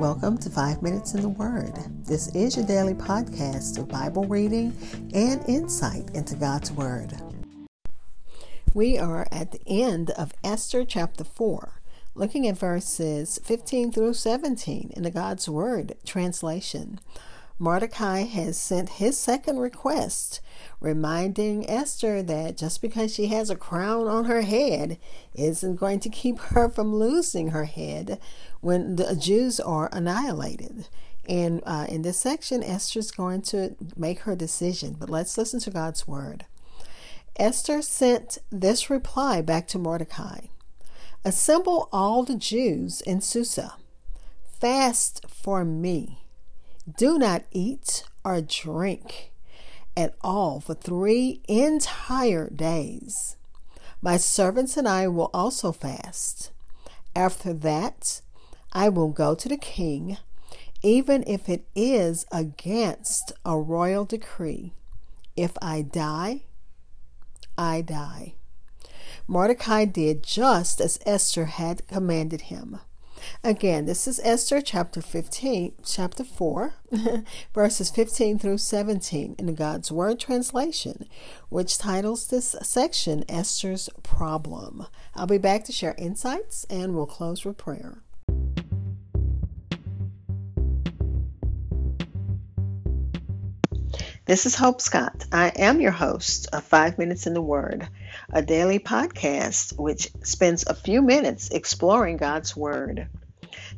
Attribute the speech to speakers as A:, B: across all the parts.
A: Welcome to Five Minutes in the Word. This is your daily podcast of Bible reading and insight into God's Word. We are at the end of Esther chapter 4, looking at verses 15 through 17 in the God's Word translation. Mordecai has sent his second request, reminding Esther that just because she has a crown on her head isn't going to keep her from losing her head when the Jews are annihilated. And uh, in this section, Esther's going to make her decision. But let's listen to God's word. Esther sent this reply back to Mordecai Assemble all the Jews in Susa. Fast for me do not eat or drink at all for three entire days. My servants and I will also fast. After that, I will go to the king, even if it is against a royal decree. If I die, I die. Mordecai did just as Esther had commanded him. Again, this is Esther chapter 15, chapter 4, verses 15 through 17 in the God's Word translation, which titles this section Esther's Problem. I'll be back to share insights and we'll close with prayer. This is Hope Scott. I am your host of Five Minutes in the Word, a daily podcast which spends a few minutes exploring God's Word.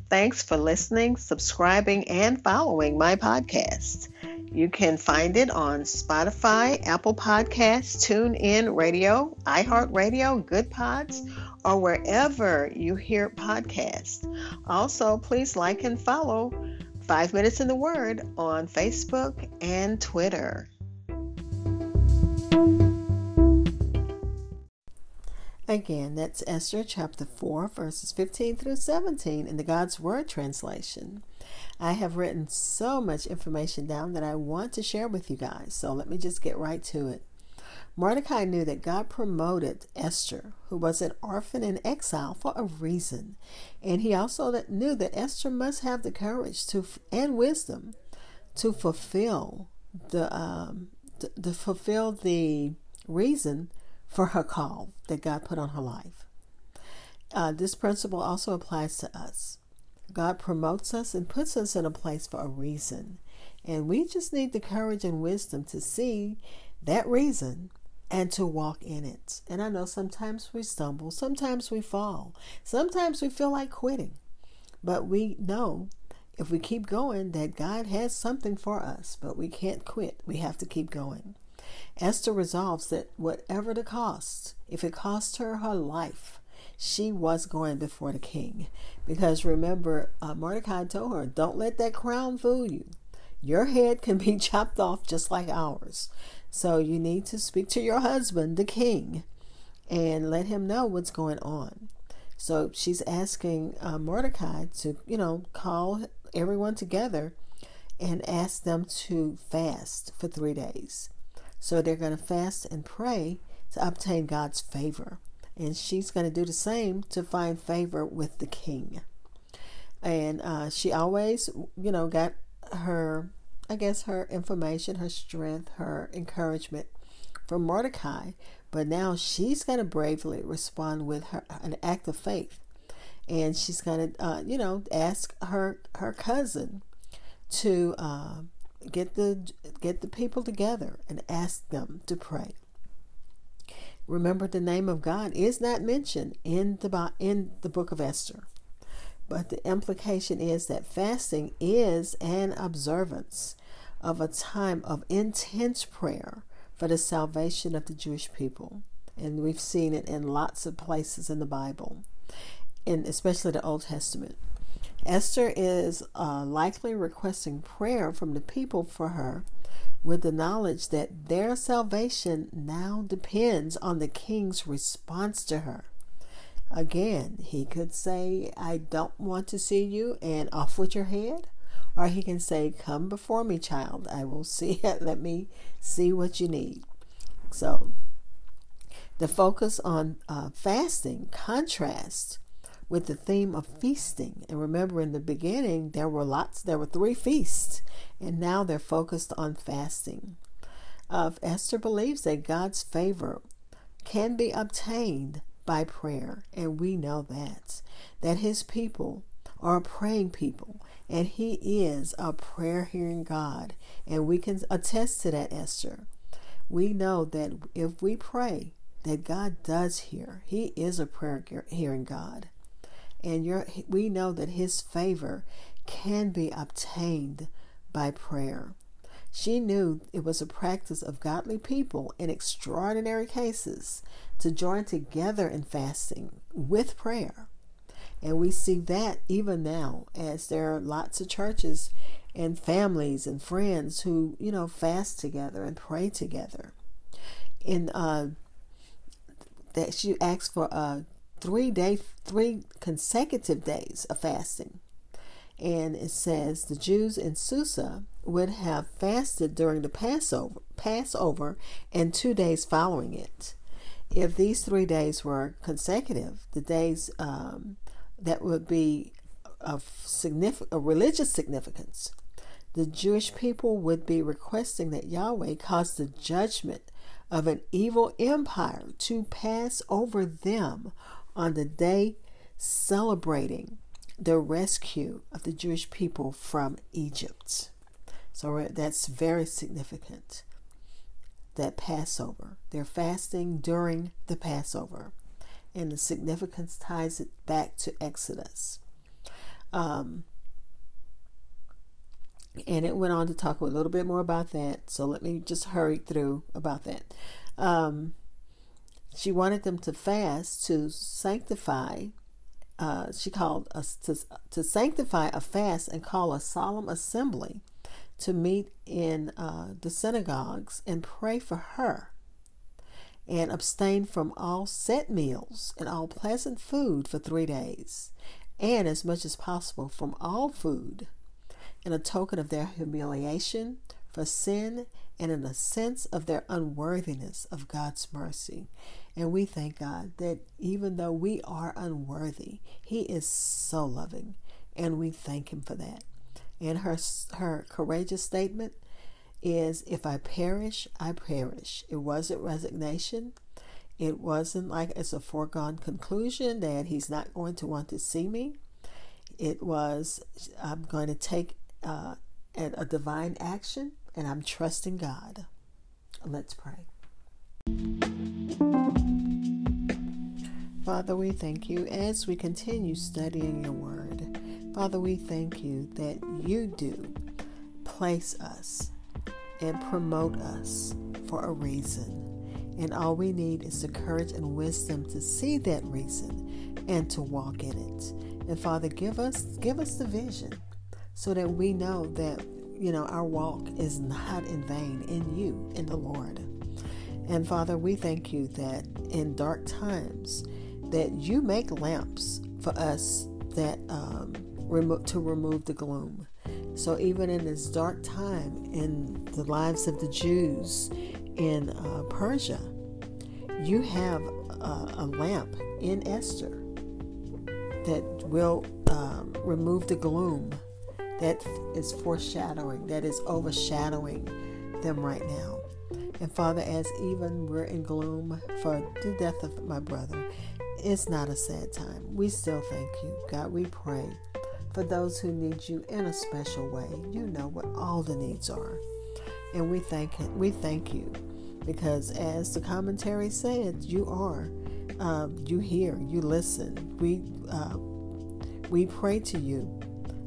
A: Thanks for listening, subscribing, and following my podcast. You can find it on Spotify, Apple Podcasts, TuneIn Radio, iHeartRadio, Good Pods, or wherever you hear podcasts. Also, please like and follow Five Minutes in the Word on Facebook and Twitter. Again, that's Esther chapter 4, verses 15 through 17 in the God's Word translation. I have written so much information down that I want to share with you guys, so let me just get right to it. Mordecai knew that God promoted Esther, who was an orphan in exile, for a reason. And he also knew that Esther must have the courage to and wisdom to fulfill the um, to, to fulfill the reason for her call that God put on her life. Uh, this principle also applies to us. God promotes us and puts us in a place for a reason. And we just need the courage and wisdom to see that reason and to walk in it. And I know sometimes we stumble, sometimes we fall, sometimes we feel like quitting. But we know if we keep going that God has something for us, but we can't quit. We have to keep going. Esther resolves that whatever the cost, if it cost her her life, she was going before the king. Because remember, uh, Mordecai told her, Don't let that crown fool you. Your head can be chopped off just like ours. So you need to speak to your husband, the king, and let him know what's going on. So she's asking uh, Mordecai to, you know, call everyone together and ask them to fast for three days. So they're going to fast and pray to obtain God's favor. And she's going to do the same to find favor with the king. And uh, she always, you know, got her, I guess, her information, her strength, her encouragement from Mordecai. But now she's going to bravely respond with her an act of faith. And she's going to, uh, you know, ask her her cousin to uh, get the get the people together and ask them to pray. Remember, the name of God is not mentioned in the in the book of Esther, but the implication is that fasting is an observance of a time of intense prayer for the salvation of the Jewish people, and we've seen it in lots of places in the Bible, and especially the Old Testament. Esther is uh, likely requesting prayer from the people for her with the knowledge that their salvation now depends on the king's response to her. Again, he could say, I don't want to see you, and off with your head. Or he can say, Come before me, child. I will see it. Let me see what you need. So, the focus on uh, fasting contrasts with the theme of feasting. And remember, in the beginning, there were lots, there were three feasts, and now they're focused on fasting. Uh, Esther believes that God's favor can be obtained by prayer, and we know that. That His people are praying people, and He is a prayer hearing God, and we can attest to that, Esther. We know that if we pray, that God does hear. He is a prayer hearing God and your, we know that His favor can be obtained by prayer. She knew it was a practice of godly people in extraordinary cases to join together in fasting with prayer. And we see that even now, as there are lots of churches and families and friends who, you know, fast together and pray together. In uh, that she asked for a three day three consecutive days of fasting. And it says the Jews in Susa would have fasted during the Passover Passover and two days following it. If these three days were consecutive, the days um, that would be of significant religious significance, the Jewish people would be requesting that Yahweh cause the judgment of an evil empire to pass over them on the day celebrating the rescue of the Jewish people from Egypt. So that's very significant. That Passover. They're fasting during the Passover. And the significance ties it back to Exodus. Um, and it went on to talk a little bit more about that. So let me just hurry through about that. Um, she wanted them to fast to sanctify. Uh, she called us to, to sanctify a fast and call a solemn assembly to meet in uh, the synagogues and pray for her and abstain from all set meals and all pleasant food for three days, and as much as possible from all food, in a token of their humiliation for sin and in a sense of their unworthiness of God's mercy. And we thank God that even though we are unworthy, He is so loving, and we thank Him for that. And her her courageous statement is, "If I perish, I perish." It wasn't resignation. It wasn't like it's a foregone conclusion that He's not going to want to see me. It was, I'm going to take uh, a divine action, and I'm trusting God. Let's pray. Father, we thank you as we continue studying your word. Father, we thank you that you do place us and promote us for a reason. And all we need is the courage and wisdom to see that reason and to walk in it. And Father, give us give us the vision so that we know that you know our walk is not in vain in you, in the Lord. And Father, we thank you that in dark times that you make lamps for us that um, remo- to remove the gloom. So even in this dark time in the lives of the Jews in uh, Persia, you have a, a, lamp in Esther that will um, remove the gloom that is foreshadowing, that is overshadowing them right now. And Father, as even we're in gloom for the death of my brother, it's not a sad time. We still thank you. God, we pray for those who need you in a special way. You know what all the needs are. And we thank we thank you because as the commentary said, you are. Um, you hear, you listen. We uh, we pray to you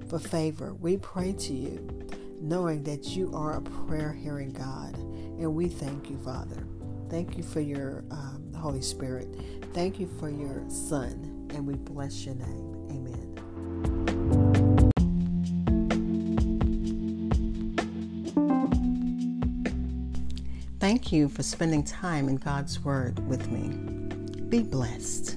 A: for favor. We pray to you knowing that you are a prayer hearing God. And we thank you, Father. Thank you for your um, Holy Spirit. Thank you for your Son, and we bless your name. Amen. Thank you for spending time in God's Word with me. Be blessed.